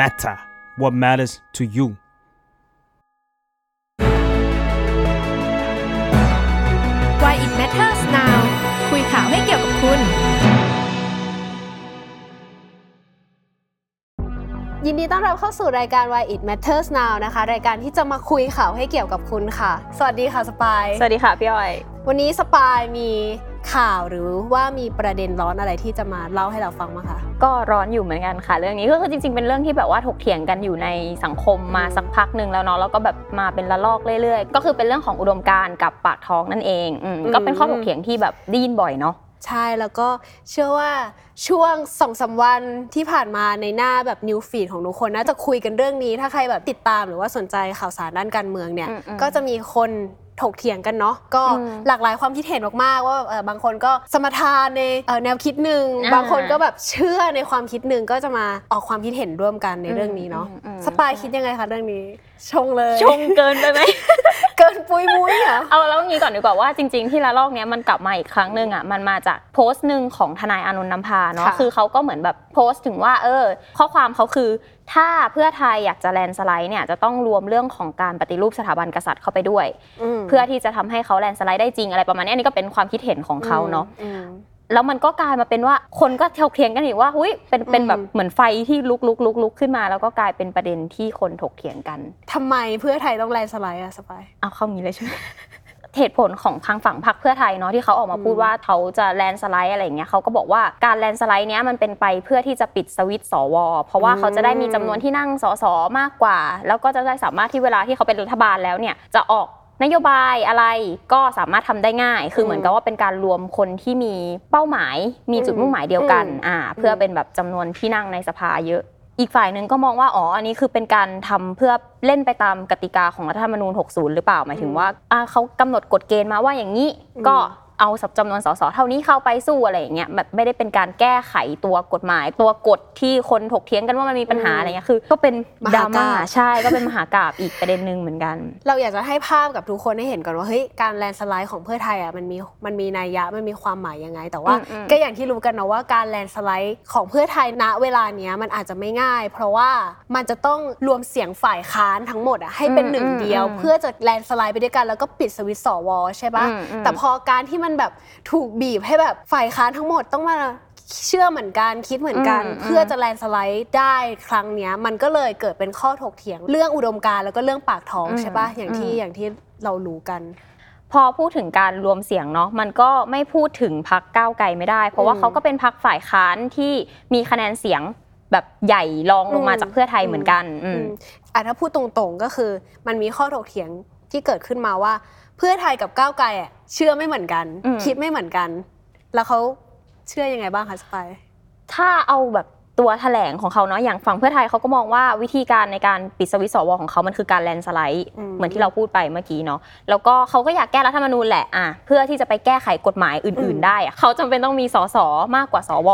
matter what matters to you Why it matters now คุยข่าวให้เกี่ยวกับคุณ ยินดีต้อนรับเข้าสู่รายการ Why It Matters Now นะคะ รายการที่จะมาคุยข่าวให้เกี่ยวกับคุณค่ะ สวัสดีค่ะสปาย สวัสดีค่ะพี่อ้อย วันนี้สปายมี ข่าวหรือว่ามีประเด็นร้อนอะไรที่จะมาเล่าให้เราฟังมั้งคะก็ร้อนอยู่เหมือนกันค่ะ เรื่องนี้ก็คือจริงๆ เป็นเรื่องที่แบบว่าถกเถียงกันอยู่ในสังคมมาสักพักหนึ่งแล้วเนาะแล้วก็แบบมาเป็นระลอกเรื่อยๆ ก็คือเป็นเรื่องของอุดมการณ์กับปากท้องนั่นเองอืมก็เป็นข้อถกเถียงที่แบบได้ยินบ่อยเนาะ ใช่แล้วก็เชื่อว่าช่วงสองสาวันที่ผ่านมาในหน้าแบบนิวฟีดของทุกคนน่าจะคุยกันเรื่องนี้ ถ้าใครแบบติดตามหรือว่าสนใจข่าวสารด้านการเมืองเนี่ย อืมอืมก็จะมีคน ถกเถียงกันเนาะก็อืมหลากหลายความคิดเห็นมากๆว่าเอ่อบางคนก็สมทานในเอ่อแนวคิดหนึ่งอ่าบางคนก็แบบเชื่อในความคิดหนึ่งก็จะมาออกความคิดเห็นร่วมกันในเรื่องนี้เนาะอืมอืมสปายคิดยังไงคะเรื่องนี้ ชงเลย ชงเกินไปไหมเกินปุยมุ้ยเหรอเอาแล้วงี้ก่อนดีกว่าว่าจริง ๆ ที่ละลอกเนี้ยมันกลับมาอีกครั้งหนึ่งอะมันมาจากโพสต์หนึ่งของทนายอานนท์นำพาเนาะค่ะคือเขาก็เหมือนแบบโพสต์ถึงว่าเออ ข้อความเขาคือ ถ้าเพื่อไทยอยากจะแลนด์สไลด์เนี่ยจะต้องรวมเรื่องของการปฏิรูปสถาบันกษัตริย์เข้าไปด้วยมเพื่อที่จะทำให้เขาแลนด์สไลด์ได้จริงอะไรประมาณนี้อันนี้ก็เป็นความคิดเห็นของเขาเนาะอืมแล้วมันก็กลายมาเป็นว่าคนก็ถกเถียงกันอีกว่าหุ้ยเป็นเป็นอืมแบบเหมือนไฟที่ลุกลุกลุกลุกขึ้นมา แล้วก็กลายเป็นประเด็นที่คนถกเถียงกันทำไมเพื่อไทยต้อง landslide อะสปายเอาเข้างี้เลยใช่ไหม เหตุผลของทางฝั่งพรรคเพื่อไทยเนาะที่เขาออกมาพูดอืมว่าเขาจะ landslide อะไรอย่างเงี้ยเขาก็บอกว่าการ landslide เนี้ยมันเป็นไปเพื่อที่จะปิดสวิตช์สว เพราะว่าเขาจะได้มีจำนวนที่นั่งสสมากกว่า แล้วก็จะได้สามารถที่เวลาที่เขาเป็นรัฐบาลแล้วเนี่ยจะออกนโยบายอะไรก็สามารถทำได้ง่าย คือเหมือนกับว่าเป็นการรวมคนที่มีเป้าหมาย มีจุดมุ่งหมายเดียวกันอืมอ่าเพื่อเป็นแบบจำนวนที่นั่งในสภาเยอะ อีกฝ่ายหนึ่งก็มองว่าอ๋ออันนี้คือเป็นการทำเพื่อเล่นไปตามกติกาของรัฐธรรมนูญ60 หรือเปล่าหมายถึงว่าเขากำหนดกฎเกณฑ์มาว่าอย่างนี้ก็ เอาสับจำนวนสสเท่านี้เข้าไปสู้อะไรอย่างเงี้ยแบบไม่ได้เป็นการแก้ไขตัวกฎหมาย ตัวกฎที่คนถกเถียงกันว่ามันมีปัญหาอะไรเงี้ยคือ ก็เป็นมดราหากาพย์ม่าใช่ก็เป็นมหากาบอีกประเด็นหนึ่งเหมือนกัน เราอยากจะให้ภาพกับทุกคนให้เห็นก่อนว่าเฮ้ยการแลนด์สไลด์ของเพื่อไทยอะมันมีมันมีนัยยะมันมีความหมายยังไง แต่ว่าอืมอืมก็อย่างที่รู้กันนะว่าการแลนด์สไลด์ของเพื่อไทยณเวลาเนี้ยมันอาจจะไม่ง่าย เพราะว่ามันจะต้องรวมเสียงฝ่ายค้านทั้งหมดอะให้เป็นหนึ่งเดียว เพื่อจะแลนด์สไลด์ไปด้วยกันแล้วก็ปิดสวิตช์สวใช่ปะอืมอืมแต่พอการที่มันแบบถูกบีบให้แบบฝ่ายค้านทั้งหมดต้องมาเชื่อเหมือนกันคิดเหมือนกันอืมเพื่อจะแลนด์สไลด์ได้ครั้งเนี้ย มันก็เลยเกิดเป็นข้อถกเถียง เรื่องอุดมการณ์แล้วก็เรื่องปากท้องอืมใช่ปะอย่างที่อืมอย่างที่เรารู้กัน พอพูดถึงการรวมเสียงเนาะมันก็ไม่พูดถึงพักก้าวไกลไม่ได้ เพราะว่าอืมเขาก็เป็นพักฝ่ายค้านที่มีคะแนนเสียงแบบใหญ่รองลงมาอืมจากเพื่อไทยเหมือนกันอืมอืมอะถ้าพูดตรงๆก็คือ มันมีข้อถกเถียงที่เกิดขึ้นมาว่า เพื่อไทยกับก้าวไกลอะเชื่อไม่เหมือนกัน อืม คิดไม่เหมือนกัน แล้วเขาเชื่อยังไงบ้างคะสไปาย ถ้าเอาแบบตัวแถลงของเขาเนาะอย่างฝั่งเพื่อไทยเขาก็มองว่าวิธีการในการปิดสวิตช์สวของเขามันคือการแลนด์สไลด์อืม เหมือนที่เราพูดไปเมื่อกี้เนาะแล้วก็เขาก็อยากแก้รัฐธรรมนูญแหละอะเพื่อที่จะไปแก้ไขกฎหมายอื่น ๆ ได้อะเขาจำเป็นต้องมีสสมากกว่าสว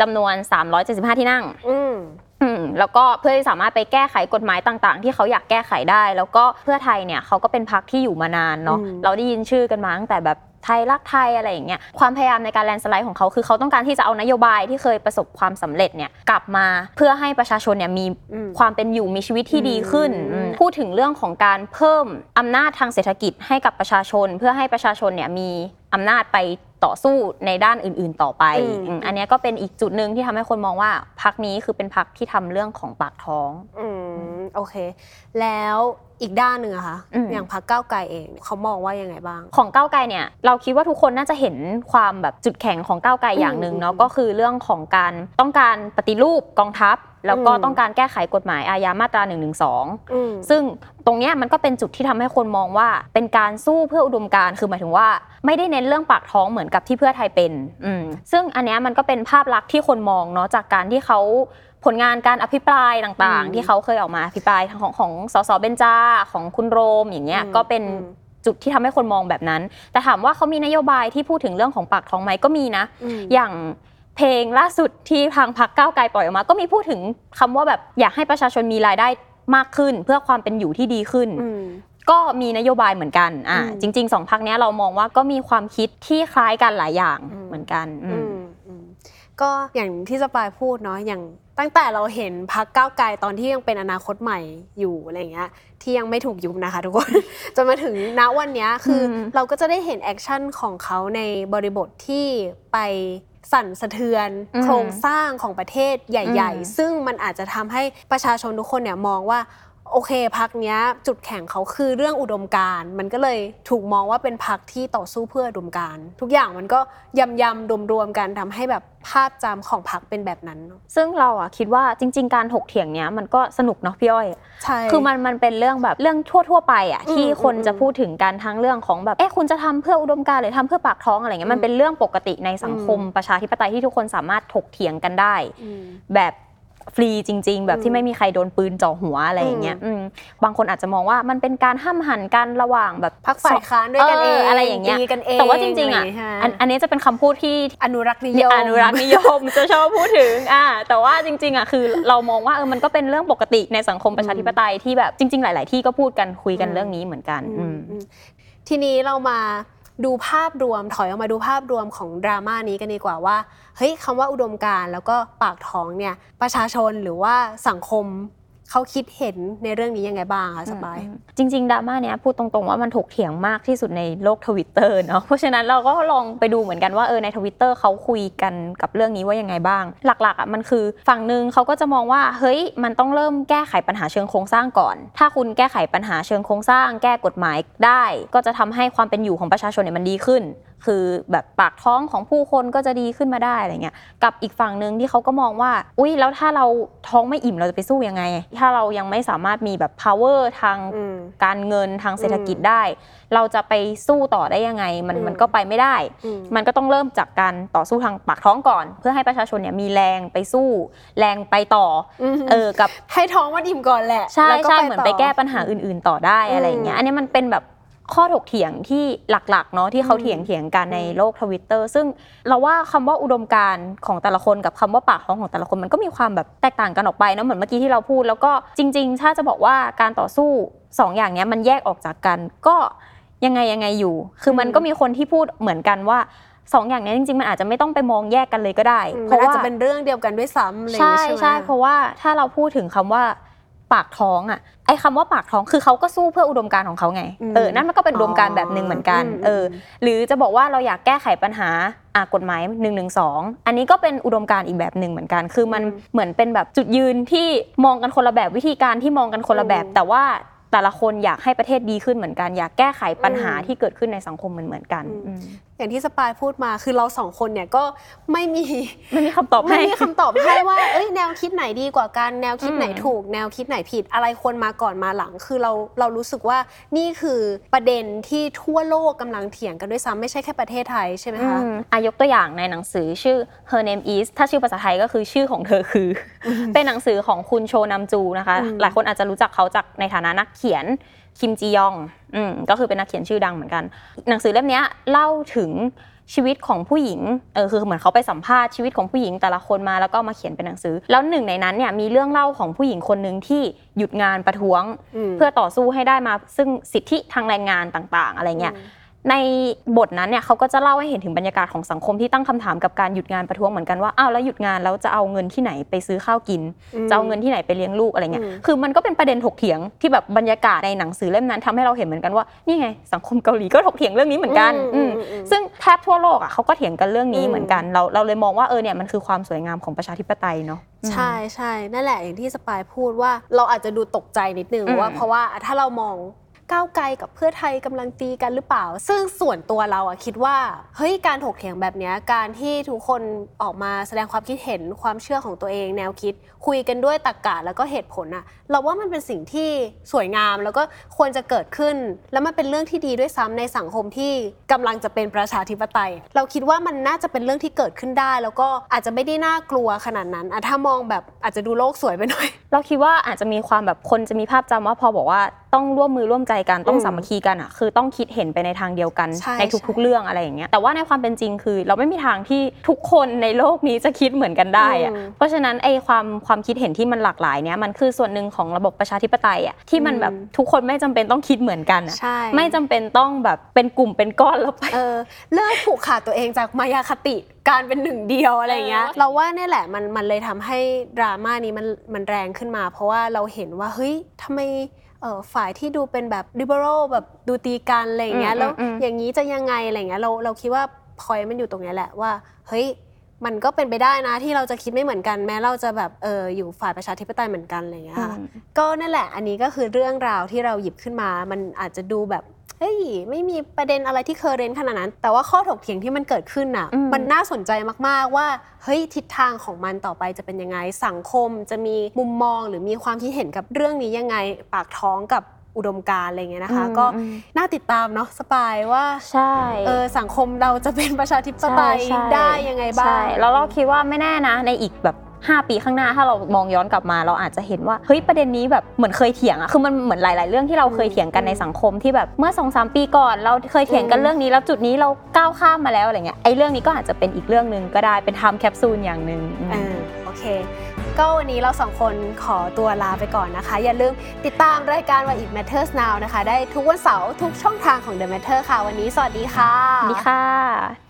จำนวน 375 ที่นั่ง อืม อืมแล้วก็เพื่อที่สามารถไปแก้ไขกฎหมายต่างๆ ที่เขาอยากแก้ไขได้ แล้วก็เพื่อไทยเนี่ยเขาก็เป็นพรรคที่อยู่มานานเนาะอืม เราได้ยินชื่อกันมาตั้งแต่แบบไทยรักไทยอะไรอย่างเงี้ยความพยายามในการแลนด์สไลด์ของเขาคือเขาต้องการที่จะเอานโยบายที่เคยประสบความสำเร็จเนี่ยกลับมาเพื่อให้ประชาชนเนี่ยมี อืม ความเป็นอยู่มีชีวิตที่ดีขึ้นอืม อืมพูดถึงเรื่องของการเพิ่มอำนาจทางเศรษฐกิจให้กับประชาชน เพื่อให้ประชาชนเนี่ยมีอำนาจไปต่อสู้ในด้านอื่น ๆต่อไปอืม อืมอันเนี้ยก็เป็นอีกจุดหนึ่งที่ทำให้คนมองว่าพักนี้คือเป็นพักที่ทำเรื่องของปากท้อง อืมโอเค แล้วอีกด้านหนึ่งอะคะอืม อย่างพรรคก้าวไกลเองเขามองว่ายังไงบ้าง ของก้าวไกลเนี่ยเราคิดว่าทุกคนน่าจะเห็นความแบบจุดแข็งของก้าวไกลอย่างหนึ่งเนาะอืมก็คือเรื่องของการต้องการปฏิรูปกองทัพ แล้วก็อืมต้องการแก้ไขกฎหมายอาญามาตรา1นึอืมซึ่งตรงเนี้ยมันก็เป็นจุดที่ทำให้คนมองว่าเป็นการสู้เพื่ออุดมการณ์คือหมายถึงว่า ไม่ได้เน้นเรื่องปากท้องเหมือนกับที่เพื่อไทยเป็นอืมซึ่งอันเนี้ยมันก็เป็นภาพลักษณ์ที่คนมองเนาะจากการที่เขาผลงานการอภิปรายต่างอืมๆที่เขาเคยออกมาอภิปรายของของสสเบนจาของคุณโรมอย่างเงี้ยอืมก็เป็นอืมจุดที่ทำให้คนมองแบบนั้น แต่ถามว่าเขามีนโยบายที่พูดถึงเรื่องของปากท้องไหมก็มีนะอืมอย่าง เพลงล่าสุดที่ทางพักก้าวไกลปล่อยออกมา ก็มีพูดถึงคำว่าแบบอยากให้ประชาชนมีรายได้มากขึ้น เพื่อความเป็นอยู่ที่ดีขึ้นอืมก็มีนโยบายเหมือนกันอ่าอืมจริงๆสองพักนี้ยเรามองว่าก็มีความคิดที่คล้ายกันหลายอย่างอืมเหมือนกันอือืมมอืมก็อย่างที่สปายพูดเนาะอย่างตั้งแต่เราเห็นพรรคก้าวไกลตอนที่ยังเป็นอนาคตใหม่อยู่อะไรเงี้ยที่ยังไม่ถูกยุบนะคะทุกคนจนมาถึงณวันเนี้ยคืออมเราก็จะได้เห็น action ของเขาในบริบทที่ไป สั่นสะเทือนอืมโครงสร้างของประเทศใหญ่อืมๆซึ่งมันอาจจะทำให้ประชาชนทุกคนเนี่ยมองว่า โอเคพรรคเนี้ยจุดแข็งเขาคือเรื่องอุดมการณ์มันก็เลยถูกมองว่าเป็นพักที่ต่อสู้เพื่ออุดมการณ์ทุกอย่างมันก็ยำยำรวมรวมๆกันทำให้แบบภาพจำของพักเป็นแบบนั้นเนอะซึ่งเราอะคิดว่าจริง ๆ การถกเถียงเนี้ยมันก็สนุกเนาะพี่อ้อยใช่คือมันมันเป็นเรื่องแบบเรื่องทั่ว ๆ ไปอะอืมที่คนอืมจะพูดถึงกันทั้งเรื่องของแบบเอ๊ะคุณจะทำเพื่ออุดมการณ์หรือทำเพื่อปากท้องอะไรเงี้ยมันเป็นเรื่องปกติในสังคมอืมประชาธิปไตยที่ทุกคนสามารถถกเถียงกันได้อืมแบบ ฟรีจริง ๆ แบบอืที่มไม่มีใครโดนปืนจ่อหัวอะไรอย่างเงี้ยอืมบางคนอาจจะมองว่ามันเป็นการห้ามหันกันระหว่างแบบพักฝ่ายค้านด้วยกันเองอะไรอย่างเงี้ยตีกันเองแต่ว่าจริงๆอะไรย่าเยใช่ไหมอันอันนี้จะเป็นคำพูดที่อนุรักษ์นิยมอนุรักษ์นิยมจะชอบพูดถึงอ่าแต่ว่าจริงๆอะคือเรามองว่าเออมันก็เป็นเรื่องปกติในสังคมประชาธิปไตยที่แบบจริง ๆ หลาย ๆ ที่ก็พูดกันคุยกันอืมเรื่องนี้เหมือนกันอือืมมอืมทีนี้เรามา ดูภาพรวมถอยออกมาดูภาพรวมของดราม่านี้กันดีกว่าว่าเฮ้ยคำว่าอุดมการแล้วก็ปากท้องเนี่ยประชาชนหรือว่าสังคม เขาคิดเห็นในเรื่องนี้ยังไงบ้างคะสปายอืมจริงๆดราม่าเนี้ยพูดตรงๆว่ามันถกเถียงมากที่สุดในโลกทวิตเตอร์เนาะเพราะฉะนั้นเราก็ลองไปดูเหมือนกันว่าเออในทวิตเตอร์เขาคุยกันกับเรื่องนี้ว่ายังไงบ้าง หลักๆอะมันคือฝั่งหนึ่งเขาก็จะมองว่าเฮ้ยมันต้องเริ่มแก้ไขปัญหาเชิงโครงสร้างก่อน ถ้าคุณแก้ไขปัญหาเชิงโครงสร้าง แก้กฎหมายได้ ก็จะทำให้ความเป็นอยู่ของประชาชนเนี่ยมันดีขึ้นคือแบบปากท้องของผู้คนก็จะดีขึ้นมาได้อะไรเงี้ยกับอีกฝั่งหนึ่งที่เขาก็มองว่า อุ้ยแล้วถ้าเราท้องไม่อิ่มเราจะไปสู้ยังไง ถ้าเรายังไม่สามารถมีแบบ power ทางอืมการเงินทางเศรษฐกิจได้ เราจะไปสู้ต่อได้ยังไง มันอืมมันก็ไปไม่ได้อืมมันก็ต้องเริ่มจากการต่อสู้ทางปากท้องก่อน เพื่อให้ประชาชนเนี่ยมีแรงไปสู้ แรงไปต่ออมเออกับให้ท้องมันอิ่มก่อนแหละใช่แล้วก็ใช่เหมือนไปต่แก้ปัญหาอื่น ๆ ต่อได้อะไรอย่างเงี้ยอืมอันนี้มันเป็นแบบ ข้อถกเถียงที่หลักๆเนาะที่เขาอืมเถียงเถียงกันในอืมโลกทวิตเตอร์ซึ่งเราว่าคำว่าอุดมการณ์ของแต่ละคนกับคำว่าปากท้องของแต่ละคนมันก็มีความแบบแตกต่างกันออกไปเนาะเหมือนเมื่อกี้ที่เราพูด แล้วก็จริง ๆ ถ้าจะบอกว่าการต่อสู้สองอย่างเนี้ยมันแยกออกจากกัน ก็ยังไงยังไงอยู่ คือมันอืมก็มีคนที่พูดเหมือนกันว่าสองอย่างเนี้ยจริงๆ มันอาจจะไม่ต้องไปมองแยกกันเลยก็ได้อืมเพมันราะอาจว่าจะเป็นเรื่องเดียวกันด้วยซ้ำอะไรอย่างใช่งี้ใช่ไหมใช่เพราะว่าถ้าเราพูดถึงคำว่า ปากท้องอะไอ้คำว่าปากท้องคือเขาก็สู้เพื่ออุดมการณ์ของเขาไงอืมเออนั่นมันก็เป็นอุดมการณ์แบบหนึ่งเหมือนกันอืมเออหรือจะบอกว่าเราอยากแก้ไขปัญหาอะกฎหมาย1นึอันนี้ก็เป็นอุดมการณ์อีกแบบหนึ่งเหมือนกัน คือมันอืมเหมือนเป็นแบบจุดยืนที่มองกันคนละแบบวิธีการที่มองกันคนละแบบอืมแต่ว่าแต่ละคนอยากให้ประเทศดีขึ้นเหมือนกัน อยากแก้ไขปัญหาอืมที่เกิดขึ้นในสังคมเหมือนเหมือนๆกันอืมอืมอย่างที่สปายพูดมาคือเราสองคนเนี่ยก็ไม่มีไม่มีคำตอบไม่ให้มีคำตอบให้ว่าเอ้ยแนวคิดไหนดีกว่ากันแนวคิดไหนอืมถูก แนวคิดไหนผิดอะไรควรมาก่อนมาหลัง คือเราเรารู้สึกว่านี่คือประเด็นที่ทั่วโลกกำลังเถียงกันด้วยซ้ำไม่ใช่แค่ประเทศไทยใช่ไหมคะอืมอายกตัวอย่างในหนังสือชื่อ Her Name Is ถ้าชื่อภาษาไทยก็คือชื่อของเธอคืออเป็นหนังสือของคุณโชนัมจูนะคะอืมหลายคนอาจจะรู้จักเขาจากในฐานะนักเขียน คิมจียองอืมก็คือเป็นนักเขียนชื่อดังเหมือนกัน หนังสือเล่มนี้เล่าถึงชีวิตของผู้หญิงเออคือเหมือนเขาไปสัมภาษณ์ชีวิตของผู้หญิงแต่ละคนมาแล้วก็มาเขียนเป็นหนังสือ แล้วหนึ่งในนั้นเนี่ยมีเรื่องเล่าของผู้หญิงคนหนึ่งที่หยุดงานประท้วง เพื่อต่อสู้ให้ได้มาซึ่งสิทธิทางแรงงานต่าง ๆ อะไรเงี้ย ในบทนั้นเนี่ยเขาก็จะเล่าให้เห็นถึงบรรยากาศของสังคมที่ตั้งคำถามกับการหยุดงานประท้วงเหมือนกันว่าอ้าวแล้วหยุดงานแล้วจะเอาเงินที่ไหนไปซื้อข้าวกินอืมจะเอาเงินที่ไหนไปเลี้ยงลูกอะไรเงี้ยอืมคือมันก็เป็นประเด็นถกเถียงที่แบบบรรยากาศในหนังสือเล่มนั้นทำให้เราเห็นเหมือนกันว่านี่ไงสังคมเกาหลีก็ถกเถียงเรื่องนี้เหมือนกันอืมอืมอืมอืมซึ่งแทบทั่วโลกอะเขาก็เถียงกันเรื่องนี้อืมเหมือนกัน เราเราเลยมองว่าเออเนี่ยมันคือความสวยงามของประชาธิปไตยเนาะใช่ใช่นั่นแหละอย่างที่สปายพูดว่าเราอาจจะดูตกใจนิดนึงอืมว่าเพราะว่าถ้าเรามอง ก้าวไกลกับเพื่อไทยกำลังตีกันหรือเปล่า ซึ่งส่วนตัวเราอะคิดว่าเฮ้ยการถกเถียงแบบนี้การที่ทุกคนออกมาแสดงความคิดเห็นความเชื่อของตัวเองแนวคิด คุยกันด้วยตรรกะแล้วก็เหตุผลอะเราว่ามันเป็นสิ่งที่สวยงามแล้วก็ควรจะเกิดขึ้น แล้วมันเป็นเรื่องที่ดีด้วยซ้ำในสังคมที่กำลังจะเป็นประชาธิปไตย เราคิดว่ามันน่าจะเป็นเรื่องที่เกิดขึ้นได้ แล้วก็อาจจะไม่ได้น่ากลัวขนาดนั้นอะถ้ามองแบบอาจจะดูโลกสวยไปหน่อย เราคิดว่าอาจจะมีความแบบคนจะมีภาพจำว่าพอบอกว่า ต้องร่วมมือร่วมใจกันต้องอืมสามัคคีกันอะคือต้องคิดเห็นไปในทางเดียวกันใช่ทุกๆใช่เรื่องอะไรอย่างเงี้ยแต่ว่าในความเป็นจริงคือ เราไม่มีทางที่ทุกคนในโลกนี้จะคิดเหมือนกันได้อะอืม เพราะฉะนั้นไอ้ความความคิดเห็นที่มันหลากหลายเนี้ยมันคือส่วนหนึ่งของระบบประชาธิปไตยอะที่มันแบบอืมทุกคนไม่จำเป็นต้องคิดเหมือนกันอะ ใช่ไม่จำเป็นต้องแบบเป็นกลุ่มเป็นก้อนแล้วไป เออเลิกผูกขาดตัวเองจากมายาคติการเป็นหนึ่งเดียวอะไรอย่างเงี้ย เออ เราว่าเนี่ยแหละมันมันเลยทำให้ดราม่านี้มันมันแรงขึ้นมา เพราะว่าเราเห็นว่าเฮ้ยทำไมเอ่อ ฝ่ายที่ดูเป็นแบบ liberal แบบดูตีกันอะไรอย่างเงี้ยอืมแล้วอืมอย่างนี้จะยังไงอะไรอย่างเงี้ยเราเราคิดว่าพอยมันอยู่ตรงเนี้ยแหละว่าเฮ้ยมันก็เป็นไปได้นะที่เราจะคิดไม่เหมือนกันแม้เราจะแบบเอออยู่ฝ่ายประชาธิปไตยเหมือนกันอะไรอย่างเงี้ยค่ะอืมก็นั่นแหละอันนี้ก็คือเรื่องราวที่เราหยิบขึ้นมา มันอาจจะดูแบบ เฮ้ยไม่มีประเด็นอะไรที่เคอร์เรนต์ขนาดนั้น แต่ว่าข้อถกเถียงที่มันเกิดขึ้นน่ะอืมมันน่าสนใจมากๆว่าเฮ้ยทิศทางของมันต่อไปจะเป็นยังไง สังคมจะมีมุมมองหรือมีความคิดเห็นกับเรื่องนี้ยังไงปากท้องกับอุดมการณ์อะไรเงี้ยนะคะอืมก็อืมน่าติดตามเนาะสปายว่าใช่เออสังคมเราจะเป็นประชาธิปไตยใช่ได้ยังไงบ้างใช่แล้วเราคิดว่าไม่แน่นะในอีกแบบ 5 ปีข้างหน้าถ้าเรามองย้อนกลับมา เราอาจจะเห็นว่าเฮ้ยประเด็นนี้แบบเหมือนเคยเถียงอะคือมันเหมือนหลาย ๆ เรื่องที่เราเคยเถียงกันในสังคมที่แบบเมื่อ2อสปีก่อน เราเคยเถียงกันอืมเรื่องนี้แล้วจุดนี้เราก้าวข้ามมาแล้วอะไรเงี้ยไอ้เรื่องนี้ก็อาจจะเป็นอีกเรื่องหนึ่งก็ได้เป็น time capsule อย่างหนึ่งอืมเออโอเคก็วันนี้เราสองคนขอตัวลาไปก่อนนะคะ อย่าลืมติดตามรายการ What It Matters Now นะคะ ได้ทุกวันเสาร์ทุกช่องทางของ The Matter ค่ะ วันนี้สวัสดีค่ะสวัสดีค่ะ